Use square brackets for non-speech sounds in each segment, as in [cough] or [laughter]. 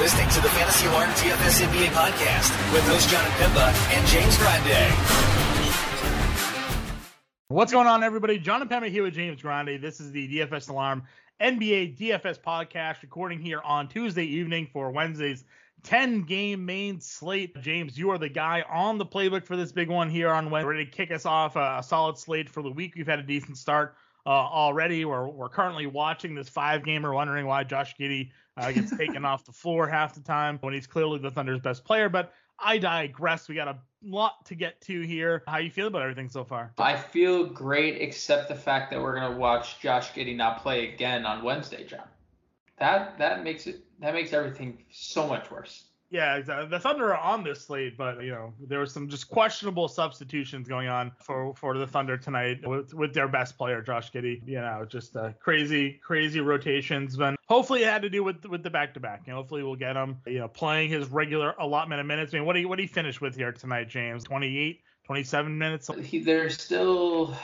listening to the Fantasy Alarm DFS NBA podcast with host John Pimba and James Grande. What's going on, everybody? John and Pemba here with James Grande. This is the DFS Alarm NBA DFS podcast, recording here on Tuesday evening for Wednesday's 10 game main slate. James, you are the guy on the playbook for this big one here on Wednesday. Ready to kick us off a solid slate for the week. We've had a decent start uh, already. We're, we're currently watching this five gamer, wondering why Josh Giddey uh, gets taken off the floor half the time when he's clearly the Thunder's best player. But I digress. We got a lot to get to here. How you feel about everything so far? I feel great, except the fact that we're gonna watch Josh Giddey not play again on Wednesday, John. That that makes it that makes everything so much worse. Yeah, exactly. The Thunder are on this slate, but you know there was some just questionable substitutions going on for for the Thunder tonight with, with their best player, Josh Giddey. You know, just uh, crazy crazy rotations. But hopefully it had to do with with the back to back. Know, hopefully we'll get him. You know, playing his regular allotment of minutes. I mean, what do you what do you finish with here tonight, James? 28, 27 minutes. He, there's still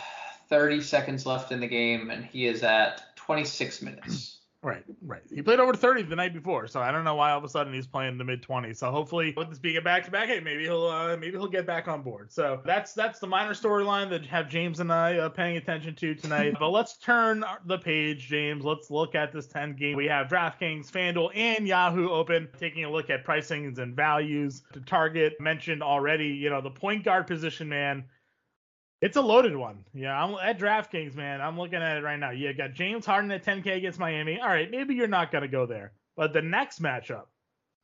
30 seconds left in the game, and he is at 26 minutes. Right, right. He played over 30 the night before, so I don't know why all of a sudden he's playing the mid 20s. So hopefully, with this being a back to back, hey, maybe he'll uh, maybe he'll get back on board. So that's that's the minor storyline that have James and I uh, paying attention to tonight. [laughs] but let's turn the page, James. Let's look at this 10 game. We have DraftKings, FanDuel, and Yahoo open, taking a look at pricings and values to target. Mentioned already, you know, the point guard position, man it's a loaded one. Yeah, I'm at DraftKings, man. I'm looking at it right now. You got James Harden at 10K against Miami. All right, maybe you're not gonna go there, but the next matchup,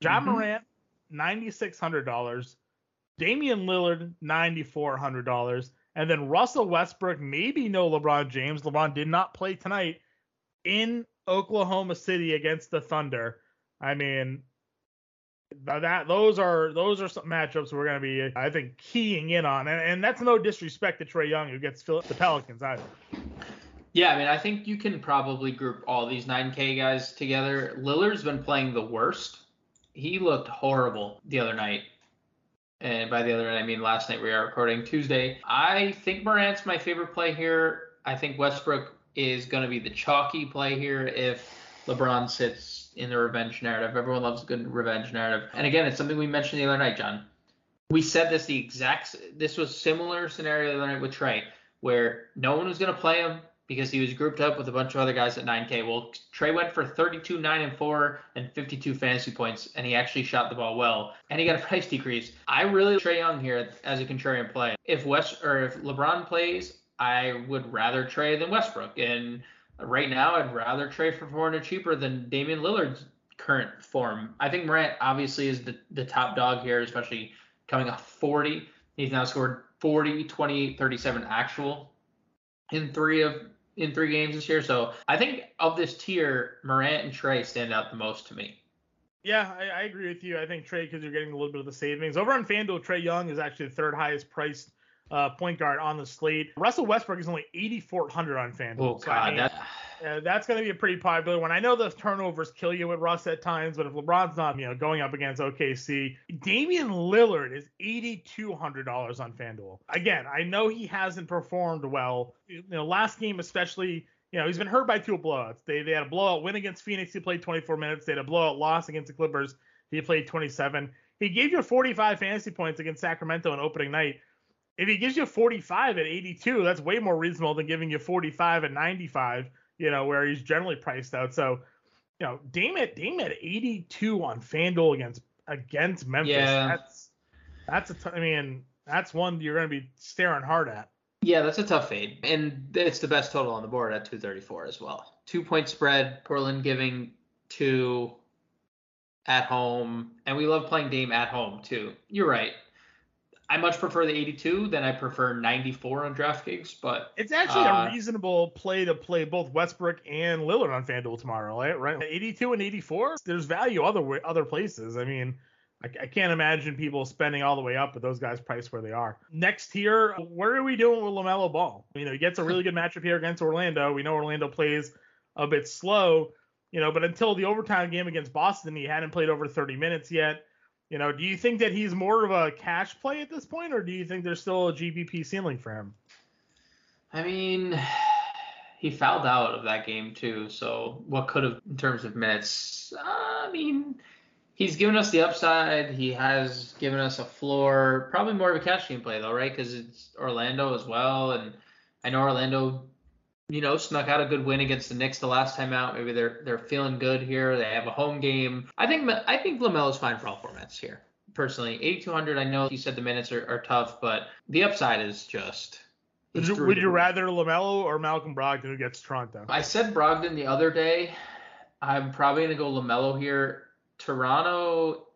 John mm-hmm. Morant, ninety six hundred dollars, Damian Lillard, ninety four hundred dollars, and then Russell Westbrook, maybe no LeBron James. LeBron did not play tonight in Oklahoma City against the Thunder. I mean, that those are those are some matchups we're going to be I think keying in on, and, and that's no disrespect to Trae Young who gets the Pelicans either. Yeah, I mean I think you can probably group all these 9K guys together. Lillard's been playing the worst. He looked horrible the other night. And by the other night, I mean last night we are recording Tuesday. I think Morant's my favorite play here. I think Westbrook is going to be the chalky play here if LeBron sits in the revenge narrative. Everyone loves a good revenge narrative. And again, it's something we mentioned the other night, John. We said this the exact. This was similar scenario the other night with Trae, where no one was going to play him because he was grouped up with a bunch of other guys at 9K. Well, Trae went for 32, 9, and 4 and 52 fantasy points, and he actually shot the ball well, and he got a [laughs] price decrease. I really Trae Young here as a contrarian play. If West or if LeBron plays, I would rather Trey than Westbrook, and right now, I'd rather trade for 400 cheaper than Damian Lillard's current form. I think Morant obviously is the, the top dog here, especially coming off 40. He's now scored 40, 28, 37 actual in three of in three games this year. So I think of this tier, Morant and Trae stand out the most to me. Yeah, I, I agree with you. I think Trae because you're getting a little bit of the savings. Over on FanDuel, Trae Young is actually the third highest priced uh, point guard on the slate. Russell Westbrook is only 8,400 on FanDuel. Oh, so, God, I mean, that... uh, that's going to be a pretty popular one. I know the turnovers kill you with Russ at times, but if LeBron's not, you know, going up against OKC, Damian Lillard is $8,200 on FanDuel. Again, I know he hasn't performed well. You know, last game especially. You know, he's been hurt by two blowouts. They, they had a blowout win against Phoenix. He played 24 minutes. They had a blowout loss against the Clippers. He played 27. He gave you 45 fantasy points against Sacramento on opening night if he gives you 45 at 82, that's way more reasonable than giving you 45 at 95, you know, where he's generally priced out. So, you know, Dame at Dame at 82 on FanDuel against against Memphis. Yeah. That's that's a t- I mean, that's one you're going to be staring hard at. Yeah, that's a tough fade. And it's the best total on the board at 234 as well. Two point spread, Portland giving two at home. And we love playing Dame at home too. You're right. I much prefer the 82 than I prefer 94 on DraftKings, but it's actually uh, a reasonable play to play both Westbrook and Lillard on FanDuel tomorrow, right? Right, 82 and 84. There's value other other places. I mean, I, I, can't imagine people spending all the way up with those guys priced where they are. Next here, what are we doing with Lamelo Ball? You know, he gets a really good matchup here against Orlando. We know Orlando plays a bit slow, you know, but until the overtime game against Boston, he hadn't played over 30 minutes yet. You know, do you think that he's more of a cash play at this point, or do you think there's still a GPP ceiling for him? I mean, [sighs] he fouled out of that game too. So what could have, in terms of minutes, I mean, He's given us the upside. He has given us a floor. Probably more of a cash game play though, right? Because it's Orlando as well, and I know Orlando, you know, snuck out a good win against the Knicks the last time out. Maybe they're they're feeling good here. They have a home game. I think I think Lamelo's fine for all formats here. Personally, 8200. I know you said the minutes are, are tough, but the upside is just. Would you, would you rather Lamelo or Malcolm Brogdon who gets Toronto? I said Brogdon the other day. I'm probably gonna go Lamelo here. Toronto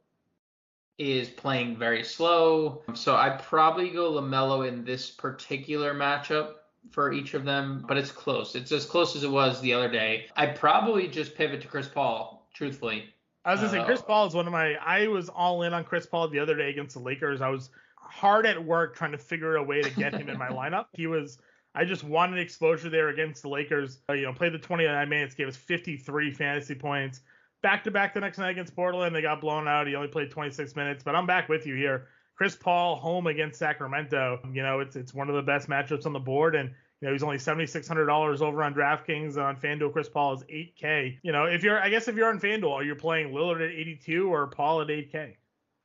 is playing very slow, so I probably go Lamelo in this particular matchup for each of them, but it's close. It's as close as it was the other day. I probably just pivot to Chris Paul, truthfully. I was gonna say Chris uh, Paul is one of my. I was all in on Chris Paul the other day against the Lakers. I was hard at work trying to figure a way to get him in my [laughs] lineup. He was. I just wanted exposure there against the Lakers. Uh, you know, played the 29 minutes, gave us 53 fantasy points. Back to back the next night against Portland, they got blown out. He only played 26 minutes, but I'm back with you here. Chris Paul home against Sacramento. You know, it's it's one of the best matchups on the board, and you know he's only seventy six hundred dollars over on DraftKings on FanDuel. Chris Paul is eight K. You know, if you're, I guess if you're on FanDuel, you're playing Lillard at eighty two or Paul at eight K.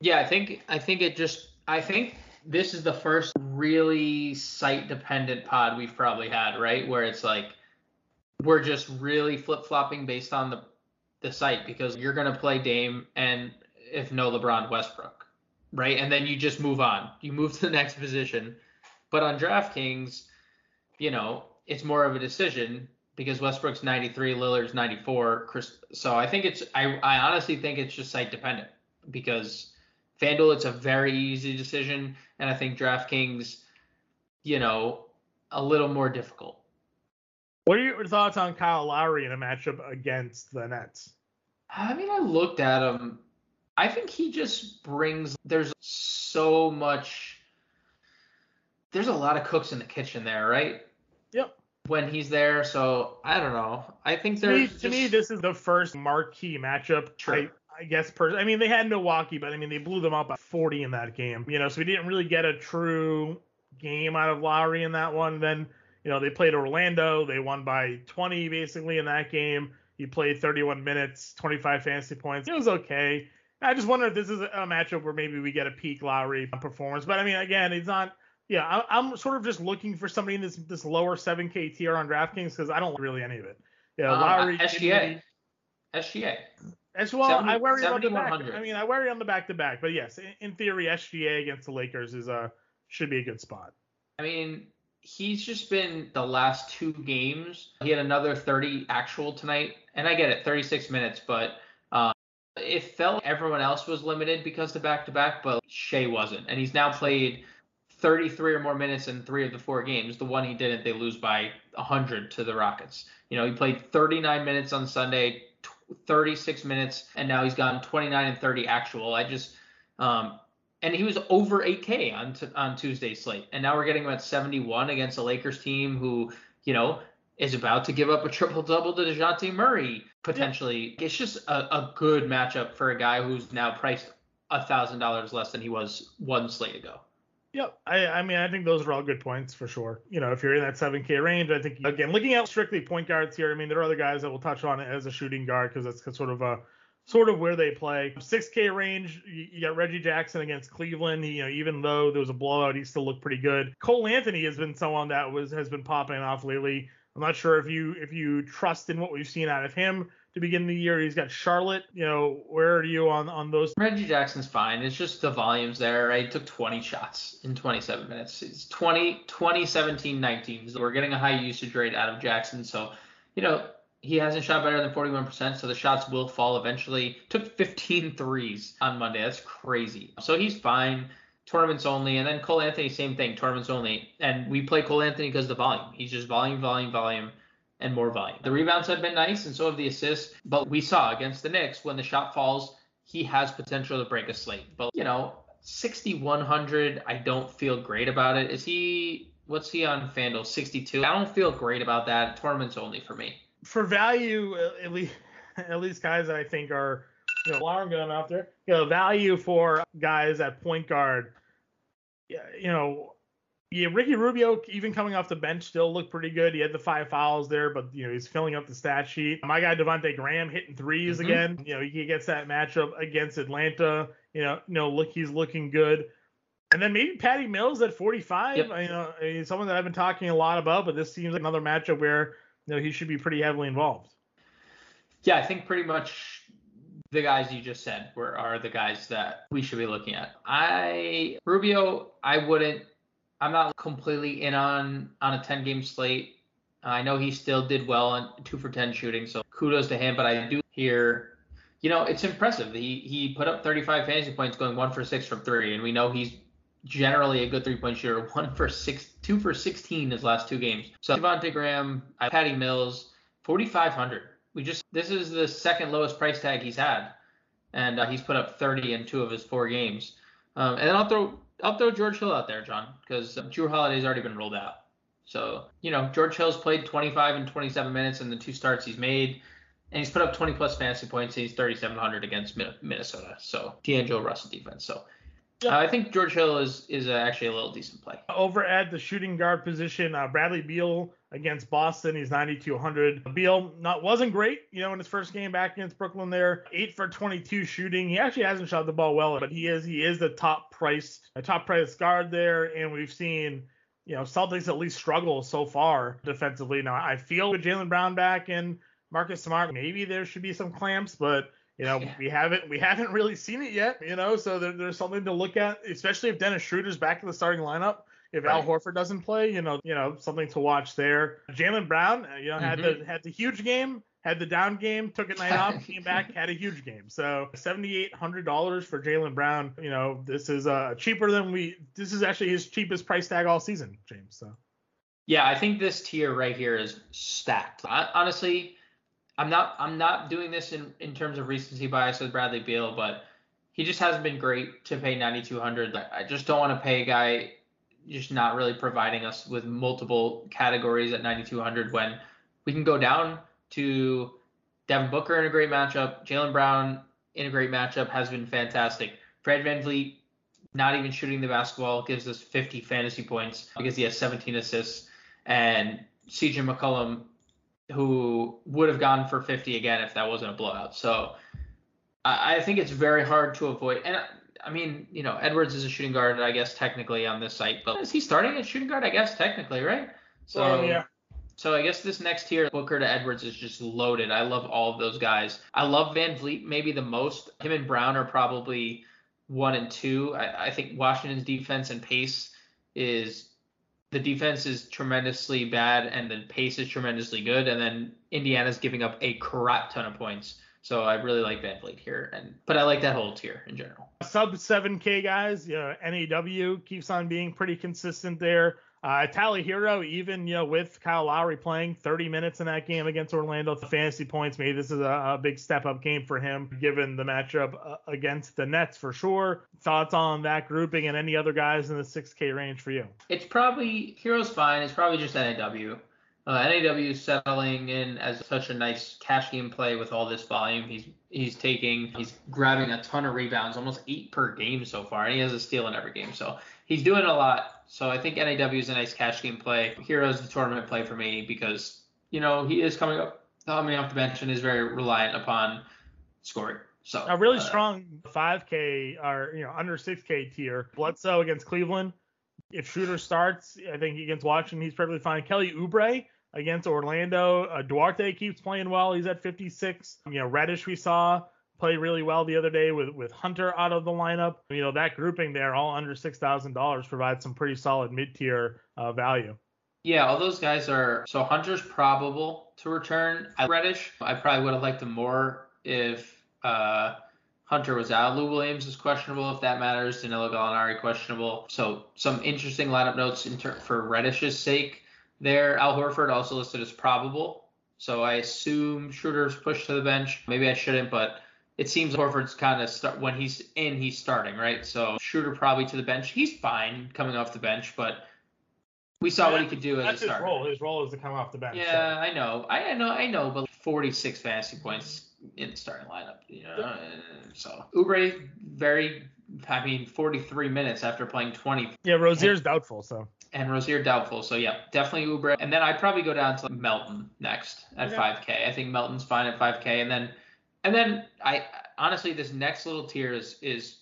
Yeah, I think I think it just I think this is the first really site dependent pod we've probably had, right? Where it's like we're just really flip flopping based on the the site because you're gonna play Dame and if no LeBron Westbrook right? And then you just move on. You move [laughs] to the next position. But on DraftKings, you know, it's more of a decision because Westbrook's 93, Lillard's 94. Chris, so I think it's I, I honestly think it's just site dependent because FanDuel it's a very easy decision, and I think DraftKings, you know, a little more difficult. What are your thoughts on Kyle Lowry in a matchup against the Nets? I mean, I looked at him I think he just brings there's so much there's a lot of cooks in the kitchen there, right? Yep. When he's there, so I don't know. I think there's to me, to me this is the first marquee matchup. Sure. I, I guess per I mean they had Milwaukee, but I mean they blew them up by 40 in that game. You know, so we didn't really get a true game out of Lowry in that one. Then, you know, they played Orlando, they won by 20 basically in that game. He played 31 minutes, 25 fantasy points. It was okay. I just wonder if this is a matchup where maybe we get a peak Lowry performance. But I mean, again, it's not. Yeah, I, am sort of just looking for somebody in this this lower 7K tier on DraftKings because I don't really any of it. Yeah, um, Lowry. SGA. SGA. As well, 70, I worry about the back. I mean, I worry on the back to back, but yes, in, in theory, SGA against the Lakers is a should be a good spot. I mean, he's just been the last two games. He had another 30 actual tonight, and I get it, 36 minutes, but it felt everyone else was limited because the back to back, but Shai wasn't. And he's now played 33 or more minutes in three of the four games. The one he didn't, they lose by 100 to the Rockets. You know, he played 39 minutes on Sunday, 36 minutes, and now he's gone 29 and 30 actual. I just, um, and he was over 8K on t- on Tuesday's slate, and now we're getting him at 71 against a Lakers team who, you know, is about to give up a triple double to Dejounte Murray potentially. Yeah. It's just a, a, good matchup for a guy who's now priced thousand dollars less than he was one slate ago. Yep. I, I mean, I think those are all good points for sure. You know, if you're in that 7K range, I think, again, looking at strictly point guards here, I mean, there are other guys that will touch on it as a shooting guard because that's sort of a sort of where they play. 6K range, you, got Reggie Jackson against Cleveland. You know, even though there was a blowout, he still looked pretty good. Cole Anthony has been someone that was has been popping off lately. I'm not sure if you if you trust in what we've seen out of him to begin the year. He's got Charlotte. You know, where are you on on those? Reggie Jackson's fine. It's just the volumes there, right? He took 20 shots in 27 minutes. It's 20, 20, 17, 19. So we're getting a high usage rate out of Jackson. So, you know, he hasn't shot better than 41%, so the shots will fall eventually. Took 15 threes on Monday. That's crazy. So he's fine tournaments only. And then Cole Anthony, same thing, tournaments only. And we play Cole Anthony because the volume. He's just volume, volume, volume, and more volume. The rebounds have been nice, and so have the assists. But we saw against the Knicks when the shot falls, he has potential to break a slate. But you know, 6100, I don't feel great about it. Is he? What's he on Fanduel? 62. I don't feel great about that. Tournaments only for me. For value, at least, [laughs] at least guys I think are you know, alarm gun out there. You know, value for guys at point guard you know, Yeah, Ricky Rubio, even coming off the bench, still looked pretty good. He had the five fouls there, but you know he's filling up the stat sheet. My guy Devonte Graham hitting 3s Mhm. again. You know he gets that matchup against Atlanta. You know, you know, look, he's looking good. And then maybe Patty Mills at 45. Yep. You know, he's someone that I've been talking a lot about, but this seems like another matchup where you know he should be pretty heavily involved. Yeah, I think pretty much the guys you just said were are the guys that we should be looking at. I Rubio, I wouldn't. I'm not completely in on on a 10 game slate. I know he still did well on two for 10 shooting, so kudos to him. But I do hear, you know, it's impressive. He he put up 35 fantasy points, going one for six from three, and we know he's generally a good three point shooter. [laughs] One for six, two for 16 his last two games. So Devontae Graham, Patty Mills, 4,500. We just this is the second lowest price tag he's had, and uh, he's put up 30 in two of his four games. Um, and then I'll throw I'll throw George Hill out there, John, because Jrue Holiday's already been rolled out. So you know George Hill's played 25 and 27 minutes in the two starts he's made, and he's put up 20 plus fantasy points. And he's 3,700 against Minnesota. So D'Angelo Russell defense. So. Yeah. Uh, I think George Hill is is uh, actually a little decent play. Over at the shooting guard position, uh, Bradley Beal against Boston, he's 9,200. Beal not wasn't great, you know, in his first game back against Brooklyn. There, eight for 22 shooting. He actually hasn't shot the ball well, but he is he is the top priced, a top priced guard there, and we've seen. You know, Celtics at least struggle so far defensively. Now, I feel with Jaylen Brown back and Marcus Smart, maybe there should be some clamps, but you know, Yeah. we haven't we haven't really seen it yet. You know, so there, there's something to look at, especially if Dennis Schroeder's back in the starting lineup. If Al Horford doesn't play, you know, you know, something to watch there. Jaylen Brown, uh, you know, had Mm-hmm. the had the huge game, had the down game, took a night off, came back, had a huge game. So seventy eight hundred dollars for Jaylen Brown. You know, this is uh cheaper than we. This is actually his cheapest price tag all season, James. So Yeah, I think this tier right here is stacked. I, honestly, I'm not I'm not doing this in, in terms of recency bias with Bradley Beal, but he just hasn't been great to pay 9200. I I just don't want to pay a guy just not really providing us with multiple categories at 9200 when we can go down to Devin Booker in a great matchup, Jaylen Brown in a great matchup has been fantastic. Fred VanVleet not even shooting the basketball gives us 50 fantasy points because he has 17 assists and CJ McCollum, who would have gone for 50 again if that wasn't a blowout. So I, think it's very hard to avoid. And I, mean, you know, Edwards is a shooting guard, I guess technically on this site, but is he starting at shooting guard? I guess technically, right? So yeah. So I guess this next tier, Booker to Edwards, is just loaded. I love all of those guys. I love VanVleet maybe the most. Him and Brown are probably one and two. I, I think Washington's defense and pace is the defense is tremendously bad and the pace is tremendously good. And then Indiana's giving up a crap ton of points. So I really like VanVleet here, and but I like that whole tier in general. sub 7K guys, you know, NAW keeps on being pretty consistent there. Uh, Tyler Herro, even you know, with Kyle Lowry playing 30 minutes in that game against Orlando, the fantasy points, maybe this is a, a big step up game for him, given the matchup uh, against the Nets for sure. Thoughts on that grouping and any other guys in the 6K range for you? It's probably Herro's fine. It's probably just NAW. Uh, NAW is settling in as such a nice cash game play with all this volume. He's he's taking he's grabbing a ton of rebounds, almost eight per game so far, and he has a steal in every game. So he's doing a lot. So I think NAW is a nice cash game play. Herro's the tournament play for me because you know he is coming up coming off the bench and is very reliant upon scoring. So A really uh, strong 5K or you know under 6K tier. Bledsoe against Cleveland. If Shooter starts, I think against Washington, he's perfectly fine. Kelly Oubre against Orlando. Uh, Duarte keeps playing well. He's at 56. You know, Reddish we saw play really well the other day with with Hunter out of the lineup. You know that grouping there, all under six thousand dollars, provides some pretty solid mid tier uh, value. Yeah, all those guys are. So Hunter's probable to return. I- Reddish, I probably would have liked him more if uh, Hunter was out. Lou Williams is questionable if that matters. Danilo Gallinari questionable. So some interesting lineup notes in ter- for Reddish's sake. There, Al Horford also listed as probable. So I assume Schroeder's pushed to the bench. Maybe I shouldn't, but it seems Horford's kind of start when he's in, he's starting, right? So Schroeder probably to the bench. He's fine coming off the bench, but we saw what he could do as That's a his starter. role. His role is to come off the bench. so. Yeah, I know. I, I know. I know. But 46 fantasy points in the starting lineup. You know. uh, So Oubre very. I mean, 43 minutes after playing 20. Yeah, Rozier's doubtful, so and Rozier doubtful. So yeah, definitely Oubre. And then I'd probably go down to Melton next at Okay. 5K. I think Melton's fine at 5K. And then and then I honestly this next little tier is is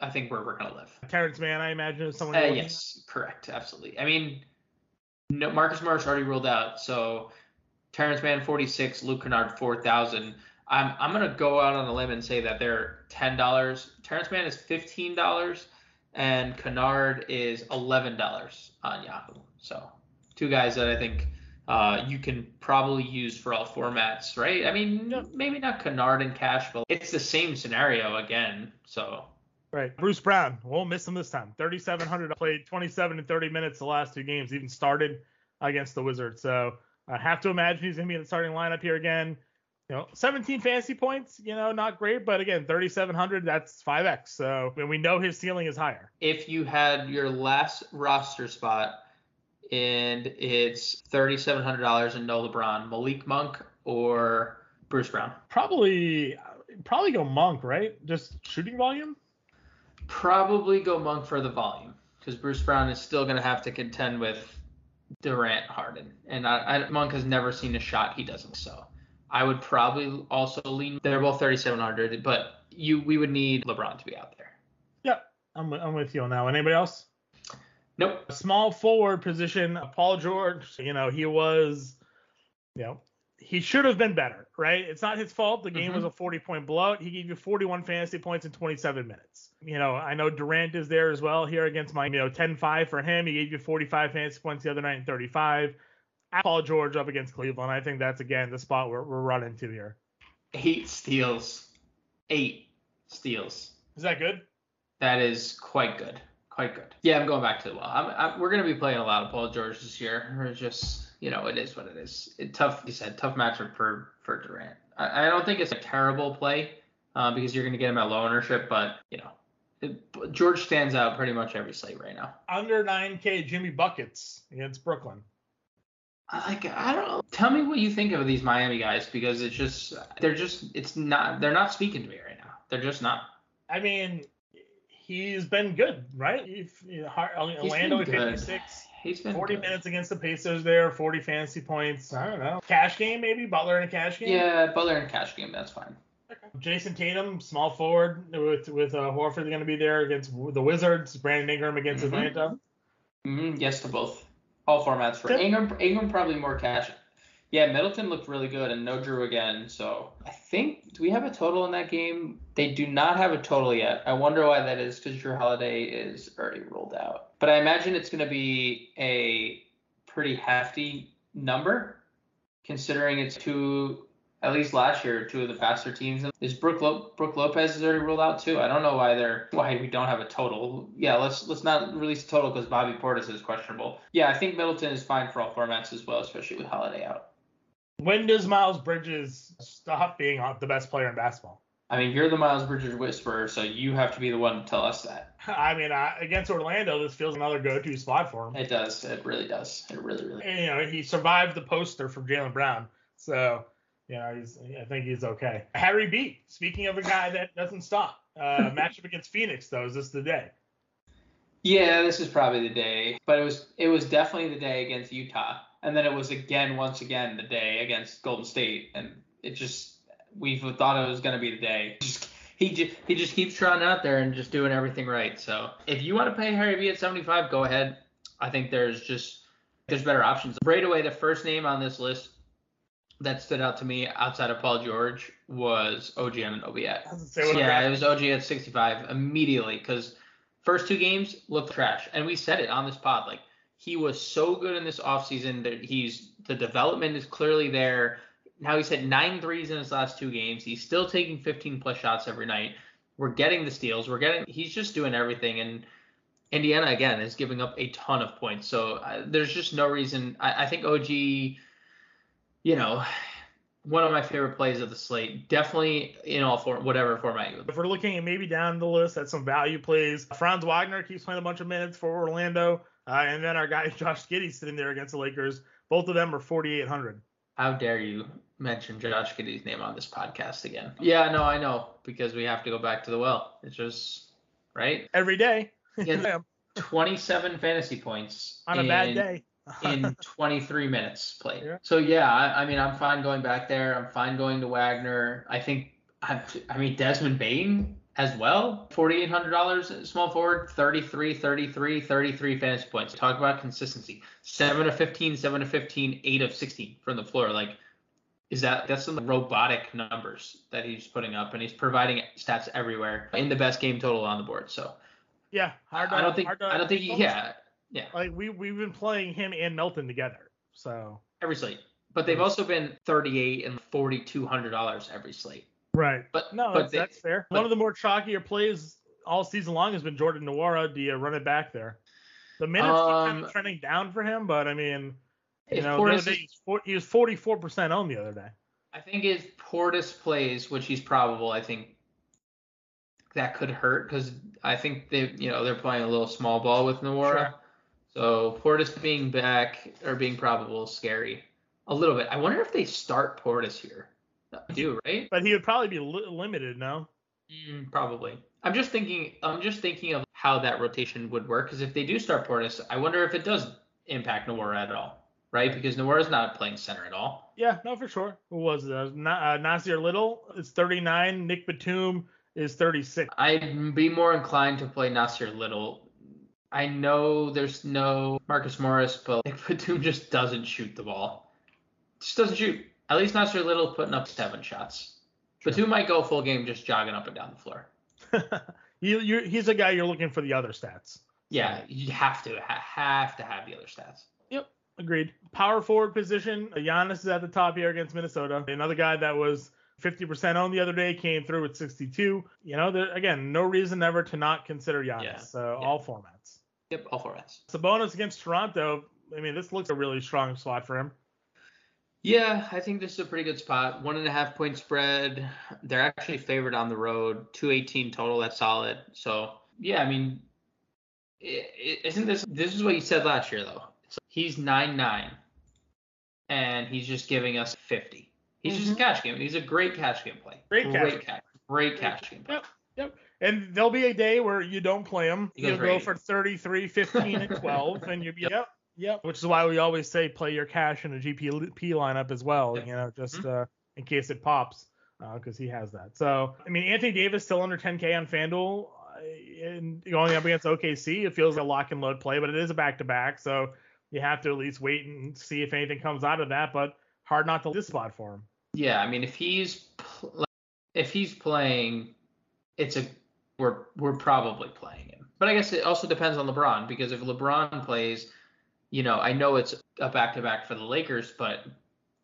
I think where we're gonna live. Terance Mann, I imagine, is someone. Uh, yes, correct, absolutely. I mean, no, Marcus Morris already ruled out, so Terance Mann 46, Luke Kennard 4,000. I'm I'm gonna go out on a limb and say that they're ten dollars. Terance Mann is fifteen dollars, and Kennard is eleven dollars on Yahoo. So two guys that I think uh, you can probably use for all formats, right? I mean, no- maybe not Kennard and cash, but it's the same scenario again. So Right. Bruce Brown, won't miss him this time. 3,700 played 27 and 30 minutes the last two games, even started against the Wizards. So I have to imagine he's going to be in the starting lineup here again. You know, 17 fantasy points, you know, not great, but again, 3,700, that's 5x. So and we know his ceiling is higher. if you had your last roster spot and it's thirty-seven hundred dollars and no LeBron, Malik Monk or Bruce Brown? Probably, probably go Monk, right? Just shooting volume. Probably go Monk for the volume because Bruce Brown is still going to have to contend with Durant, Harden, and I, I, Monk has never seen a shot he doesn't. So I would probably also lean. They're both thirty-seven hundred, but you we would need LeBron to be out there. Yep, I'm, I'm with you on that one. Anybody else? Nope. small forward position, Paul George, you know, he was, you know, he should have been better, right? It's not his fault. The game Mhm. was a 40 point blowout. He gave you 41 fantasy points in 27 minutes. You know, I know Durant is there as well here against my, you know, 10 5 for him. He gave you 45 fantasy points the other night in 35. Paul George up against Cleveland. I think that's, again, the spot we're, we're running to here. Eight steals. Eight steals. Is that good? That is quite good. Quite good. Yeah, I'm going back to the well. I'm, I'm, we're going to be playing a lot of Paul George this year. We're just, you know, it is what it is. It, tough, you said, tough matchup for, for Durant. I, I don't think it's a terrible play uh, because you're going to get him at low ownership, but, you know, it, George stands out pretty much every slate right now. Under 9K Jimmy Buckets against Brooklyn. I Like I don't know. Tell me what you think of these Miami guys because it's just they're just it's not they're not speaking to me right now. They're just not. I mean, he's been good, right? If, you know, Orlando been at 56, He's been 40 good. minutes against the Pacers there, 40 fantasy points. I don't know. Cash game maybe? Butler in a cash game? Yeah, Butler and cash game. That's fine. Jayson Tatum, small forward with with uh, Horford going to be there against the Wizards. Brandon Ingram against Mhm. Atlanta. hmm yes to both. All formats for Yep. Ingram. Ingram probably more cash. Yeah, Middleton looked really good and no Jrue again. So I think do we have a total in that game? They do not have a total yet. I wonder why that is because Jrue Holiday is already ruled out. But I imagine it's going to be a pretty hefty number considering it's two. At least last year, two of the faster teams. Is Brook Lo- Brook Lopez is already ruled out too? I don't know why they're why we don't have a total. Yeah, let's let's not release a total because Bobby Portis is questionable. Yeah, I think Middleton is fine for all formats as well, especially with Holiday out. When does Miles Bridges stop being the best player in basketball? I mean, you're the Miles Bridges whisperer, so you have to be the one to tell us that. [laughs] I mean, uh, against Orlando, this feels another go-to spot for him. It does. It really does. It really, really. And, you know, he survived the poster from Jaylen Brown, so know, he's I think he's okay. Harry B. Speaking of a guy that doesn't stop, uh, [laughs] matchup against Phoenix though, is this the day? Yeah, this is probably the day, but it was it was definitely the day against Utah, and then it was again once again the day against Golden State, and it just we thought it was gonna be the day. Just, he just he just keeps trying out there and just doing everything right. So if you want to pay Harry B at 75, go ahead. I think there's just there's better options. Right away, the first name on this list that stood out to me outside of Paul George was OG Anunoby. Doesn't say what I'm Yeah, it was OG at 65 immediately because first two games looked trash, and we said it on this pod. Like he was so good in this offseason that he's the development is clearly there. Now he's hit nine threes in his last two games. He's still taking 15 plus shots every night. We're getting the steals. We're getting. He's just doing everything, and Indiana again is giving up a ton of points. So uh, there's just no reason. I, I think OG, you know, one of my favorite plays of the slate. Definitely in all for whatever format. If we're looking at maybe down the list at some value plays, Franz Wagner keeps playing a bunch of minutes for Orlando, uh, and then our guy [laughs] Josh Giddey sitting there against the Lakers. Both of them are 4,800. How dare you mention Josh Giddey's name on this podcast again? Yeah, no, I know because we have to go back to the well. It's just right. Every day. Yeah. Yeah. [laughs] 27 fantasy points on a bad day. In [laughs] 23 minutes played. Yeah. So yeah, I, I mean, I'm fine going back there. I'm fine going to Wagner. I think, I, I mean, Desmond Bane as well. $4,800 small forward, 33, 33, 33 fantasy points. Talk about consistency. 7 of 15, 7 of 15, 8 of 16 from the floor. Like, is that that's some robotic numbers that he's putting up, and he's providing stats everywhere in the best game total on the board. So yeah, hard to, I don't think I don't think he, yeah yeah Like we we've been playing him and Melton together, so every slate, but they've also been 38 and 42 hundred dollars every slate. right. But No, but that's, they- that's fair. but- One of the more chalkier plays all season long has been Jordan Nwora. Do you run it back there? The minutes keep kind Um, of trending down for him, but I mean, you know, Portis day is- he was he was 44% owned the other day. I think if Portis plays, which he's probable, I think that could hurt because I think they, you know, they're playing a little small ball with Nwora. Sure. So Portis being back or being probable is scary a little bit. I wonder if they start Portis here. They do right? But he would probably be li- limited, no? Mm, probably. I'm just thinking. I'm just thinking of how that rotation would work because if they do start Portis, I wonder if it does impact Nwora at all, right? Because Nwora's not playing center at all. Yeah, no, for sure. Who was it? Uh, uh, Nassir Little is 39. Nick Batum is 36. I'd be more inclined to play Nassir Little. I know there's no Marcus Morris, but Nick [laughs] Batum just doesn't shoot the ball. Just doesn't shoot. At least not Nassir Little putting up seven shots. Batum might go full game just jogging up and down the floor. [laughs] you, you, he's a guy you're looking for the other stats. Yeah, you have to ha- have to have the other stats. Yep, agreed. Power forward position. Giannis is at the top here against Minnesota. Another guy that was 50% on the other day came through with 62. You know, there, again, no reason ever to not consider Giannis. Yeah. So Yeah. all formats. Yep, all formats. Sabonis against Toronto. I mean, this looks a really strong spot for him. Yeah, I think this is a pretty good spot. One and a half point spread. They're actually favored on the road. 218 total. That's solid. So yeah, I mean, i- i- isn't this this is what you said last year though? So he's nine nine, and he's just giving us 50. He's just a cash game. He's a great cash game play. Mm-hmm. Great cash great cash. Great cash game play. Yep. Yep. And there'll be a day where you don't play him. He You'll go 80. for 33, 15, and 12, and you'll be yep, yep. Which is why we always say play your cash in a GPP lineup as well. Yep. You know, just Mm-hmm. uh, in case it pops, because he has that. So I mean, Anthony Davis still under 10K on FanDuel, uh, and going up against OKC, it feels like a lock and load play, but it is a back to back, so you have to at least wait and see if anything comes out of that. But hard not to this spot for him. Yeah, I mean, if he's pl- if he's playing, it's a we're we're probably playing him. But I guess it also depends on LeBron because if LeBron plays, you know, I know it's a back to back for the Lakers, but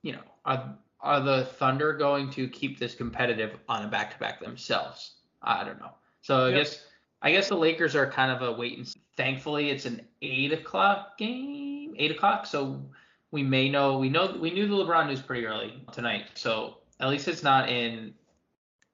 you know, are are the Thunder going to keep this competitive on a back to back themselves? I don't know. So I Yep. guess I guess the Lakers are kind of a wait and see. Thankfully, it's an eight o'clock game, eight o'clock, so we may know we know we knew the LeBron news pretty early tonight, so at least it's not in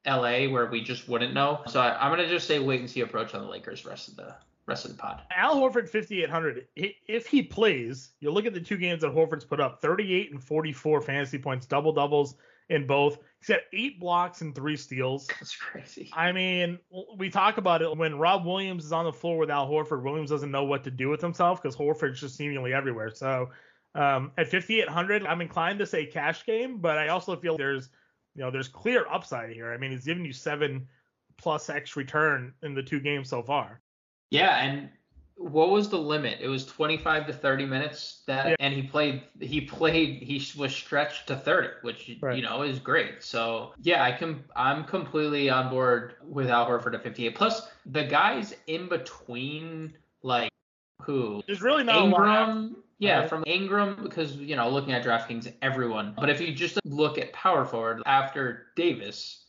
LA where we just wouldn't know. So I, I'm gonna just say wait and see approach on the Lakers rest of the rest of the pod. Al Horford 5800. If he plays, you look at the two games that Horford's put up: 38 and 44 fantasy points, double doubles in both. He's got eight blocks and three steals. That's crazy. I mean, we talk about it when Rob Williams is on the floor with Al Horford. Williams doesn't know what to do with himself because Horford's just seemingly everywhere. So um, at 5800, I'm inclined to say cash game, but I also feel there's, you know, there's clear upside here. I mean, he's given you seven plus X return in the two games so far. Yeah, and what was the limit? It was 25 to 30 minutes that, Yeah. and he played. He played. He was stretched to 30, which Right. you know is great. So yeah, I can. I'm completely on board with Al Horford at 58. Plus the guys in between, like who There's really not a lot. Ingram, Uh, yeah, Right. from Ingram because you know looking at DraftKings, everyone. But if you just look at power forward after Davis,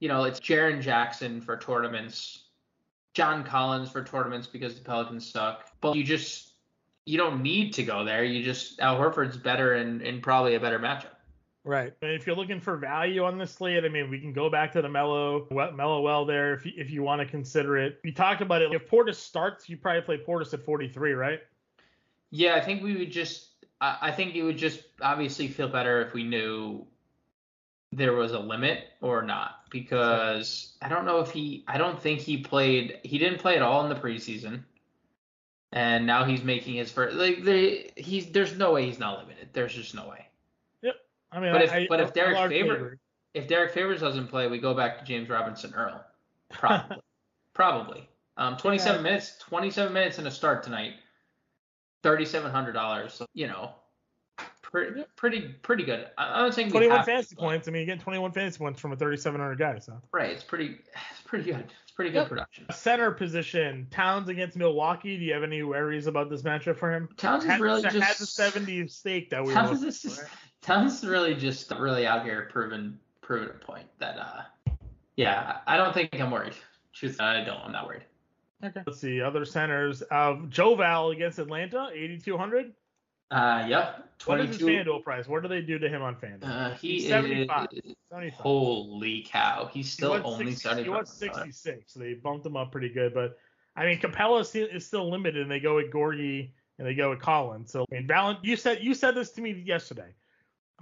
you know it's Jaren Jackson for tournaments, John Collins for tournaments because the Pelicans suck. But you just you don't need to go there. You just Al Horford's better and in probably a better matchup. Right. If you're looking for value on this slate, I mean, we can go back to the mellow, mellow well there if you, if you want to consider it. You talked about it. If Portis starts, you probably play Portis at 43, right? Yeah, I think we would just. I I think it would just obviously feel better if we knew there was a limit or not because I don't know if he. I don't think he played. He didn't play at all in the preseason. and now he's making his first. Like they, he's there's no way he's not limited. There's just no way. Yep. I mean, But if I, but I- if Derrick a Favor if Derrick Favors doesn't play, we go back to James Robinson Earl. Probably. [laughs] Probably. Um, 27 Yeah. minutes, 27 minutes and a start tonight. $3,700. So, you know, pretty, pretty, pretty good. I, I'm not saying 21 have to, fantasy points. I mean, you get 21 fantasy points from a 3,700 guy. So Right. It's pretty, it's pretty good. It's pretty good Yep. production. center position, Towns against Milwaukee. Do you have any worries about this matchup for him? Towns is Had, really had just the 70 stake that we were Towns is just. Towns is really just really out here proving, proving a point that, uh, yeah, I don't think I'm worried. Truth, I don't. I'm not worried. Okay. Let's see other centers. Um, Joe Val against Atlanta, 8,200. Uh, yep. 22. What is his FanDuel price? What do they do to him on FanDuel? Uh, he He's is 75. 75. Holy cow! He's still went only 60 seventy He was 66, so they bumped him up pretty good. But I mean, Capela is still, is still limited, and they go with Gorgui and they go with Collins. So I mean, Valen, you said you said this to me yesterday.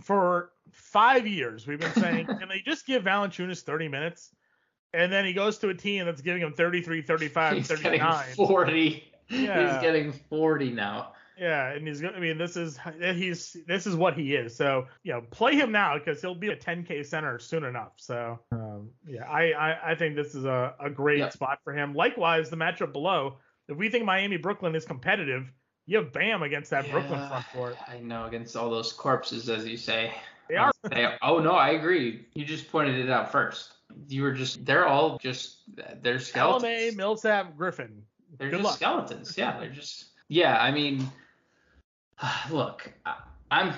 For five years, we've been saying, [laughs] can they just give Valanciunas 30 minutes? And then he goes to a team that's giving him 33, 35, He's getting 39. forty. Yeah. He's getting forty now. Yeah, and he's. I mean, this is he's this is what he is. So you know, play him now because he'll be a 10k center soon enough. So um, yeah, I, I I think this is a, a great Yep. spot for him. Likewise, the matchup below. If we think Miami Brooklyn is competitive, you have Bam against that Brooklyn front court. I know against all those corpses, as you say. They are. They, oh no, I agree. You just pointed it out first. You were just. They're all just. They're LMA, skeletons. Millsap, Griffin. They're Good just luck. skeletons. Yeah, they're just. Yeah, I mean, [sighs] look, I, I'm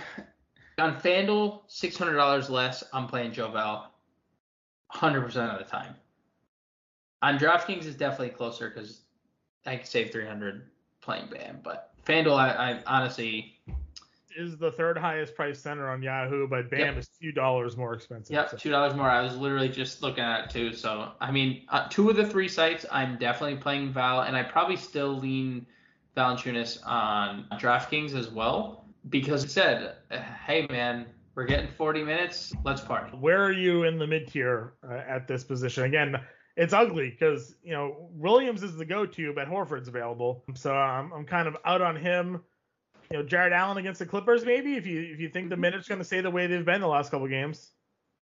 on FanDuel, six hundred dollars less. I'm playing Joe Val, hundred percent of the time. On DraftKings, is definitely closer because I can save three hundred playing Bam. But FanDuel, I, I honestly, Is the third highest priced center on Yahoo, but Bam Yep. is two dollars more expensive. yep, So- two dollars more. I was literally just looking at it too. So I mean, uh, two of the three sites, I'm definitely playing Val, and I probably still lean Valanciunas on DraftKings as well because it said, uh, hey man, we're getting 40 minutes, let's party. where are you in the mid tier uh, at this position? Again, it's ugly because you know Williams is the go-to, but Horford's available, so I'm I'm kind of out on him. You know, Jarrett Allen against the Clippers, maybe if you if you think the minutes going to stay the way they've been the last couple games.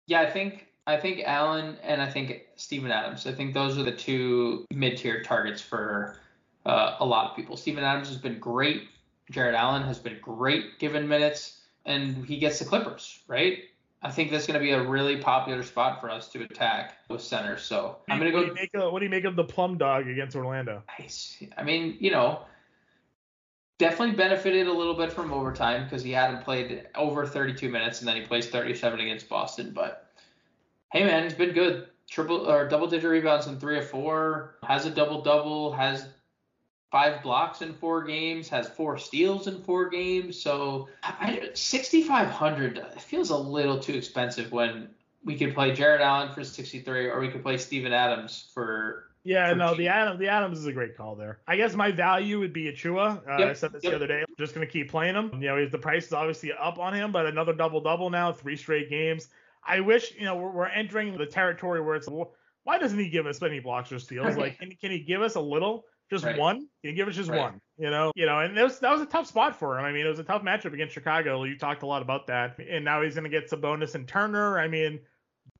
Yeah, I think I think Allen and I think Steven Adams. I think those are the two mid-tier targets for uh, a lot of people. Steven Adams has been great. Jarrett Allen has been great given minutes, and he gets the Clippers, right? I think that's going to be a really popular spot for us to attack with centers. So I'm going to What do go you make of, what do you make of the plum dog against Orlando? Nice. I mean, you know, definitely benefited a little bit from overtime because he hadn't played over 32 minutes and then he plays 37 against Boston. But hey, man, he's been good. Triple or double digit rebounds in three or four. Has a double double. Has five blocks in four games. Has four steals in four games. So I, 6,500 feels a little too expensive when we could play Jarrett Allen for 63 or we could play Steven Adams for Yeah, no, the Adam, the Adams is a great call there. I guess my value would be Achiuwa. Uh, Yep, I said this yep. the other day. I'm just gonna keep playing him. You know, he's, the price is obviously up on him, but another double double now, three straight games. I wish you know we're, we're entering the territory where it's why doesn't he give us any blocks or steals? Right. Like, can, can he give us a little? Just Right. one? Can you give us just Right. one? You know, you know, and that was that was a tough spot for him. I mean, it was a tough matchup against Chicago. You talked a lot about that, and now he's gonna get Sabonis and Turner. I mean,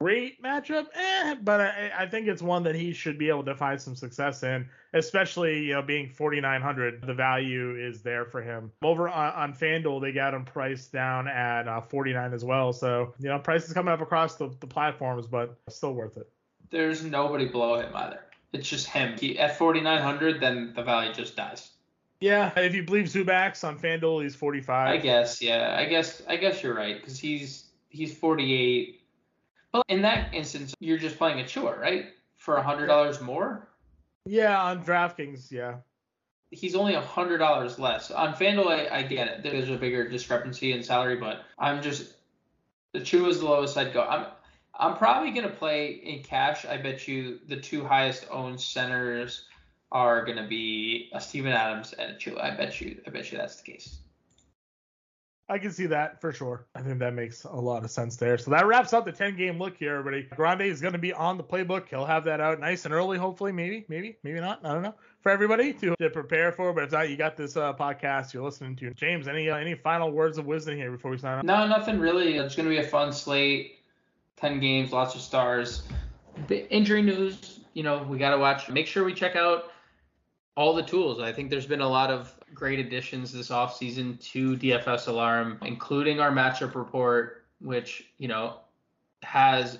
great matchup, eh, but I, I think it's one that he should be able to find some success in, especially you know being 4,900. The value is there for him. Over on, on FanDuel, they got him priced down at uh, 49 as well. So you know, prices coming up across the, the platforms, but still worth it. there's nobody below him either. It's just him. He, at 4,900, then the value just dies. Yeah, if you believe Zubac's on FanDuel, he's 45. I guess, yeah. I guess, I guess you're right because he's he's 48. But in that instance, you're just playing Achiuwa, right? For a hundred dollars more, Yeah, on DraftKings, yeah. he's only a hundred dollars less. On FanDuel, I, I get it. There's a bigger discrepancy in salary, but I'm just the Chua is the lowest I'd go. I'm I'm probably gonna play in cash. I bet you the two highest owned centers are gonna be a Steven Adams and Achiuwa. I bet you I bet you that's the case. I can see that for sure. I think that makes a lot of sense there. So that wraps up the 10 game look here, everybody. Grande is going to be on the playbook. He'll have that out nice and early, hopefully. Maybe, maybe, maybe not. I don't know. For everybody to, to prepare for. But if not, you got this uh, podcast you're listening to. James, any uh, any final words of wisdom here before we sign off? No, nothing really. It's going to be a fun slate. 10 games, lots of stars. The injury news, you know, we got to watch. Make sure we check out all the tools. I think there's been a lot of great additions this offseason to DFS Alarm, including our matchup report, which, you know, has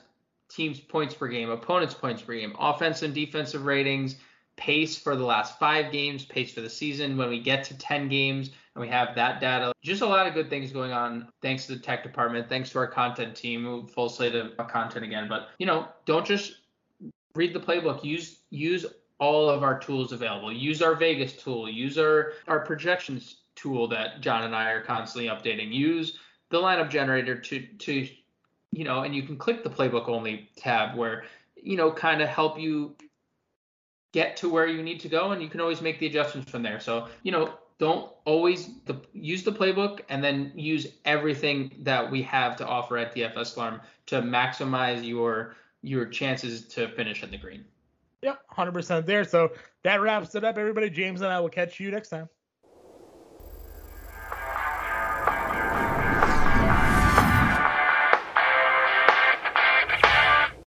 teams' points per game, opponents' points per game, offense and defensive ratings, pace for the last five games, pace for the season. When we get to 10 games and we have that data, just a lot of good things going on. Thanks to the tech department, thanks to our content team, full slate of content again. But you know, don't just read the playbook. Use use all of our tools available. Use our Vegas tool. Use our our projections tool that John and I are constantly updating. Use the lineup generator to to you know, and you can click the playbook only tab where you know kind of help you get to where you need to go and you can always make the adjustments from there. So, you know, don't always the, use the playbook and then use everything that we have to offer at DFS Alarm to maximize your your chances to finish in the green. Yep, 100% there. So that wraps it up, everybody. James and I will catch you next time.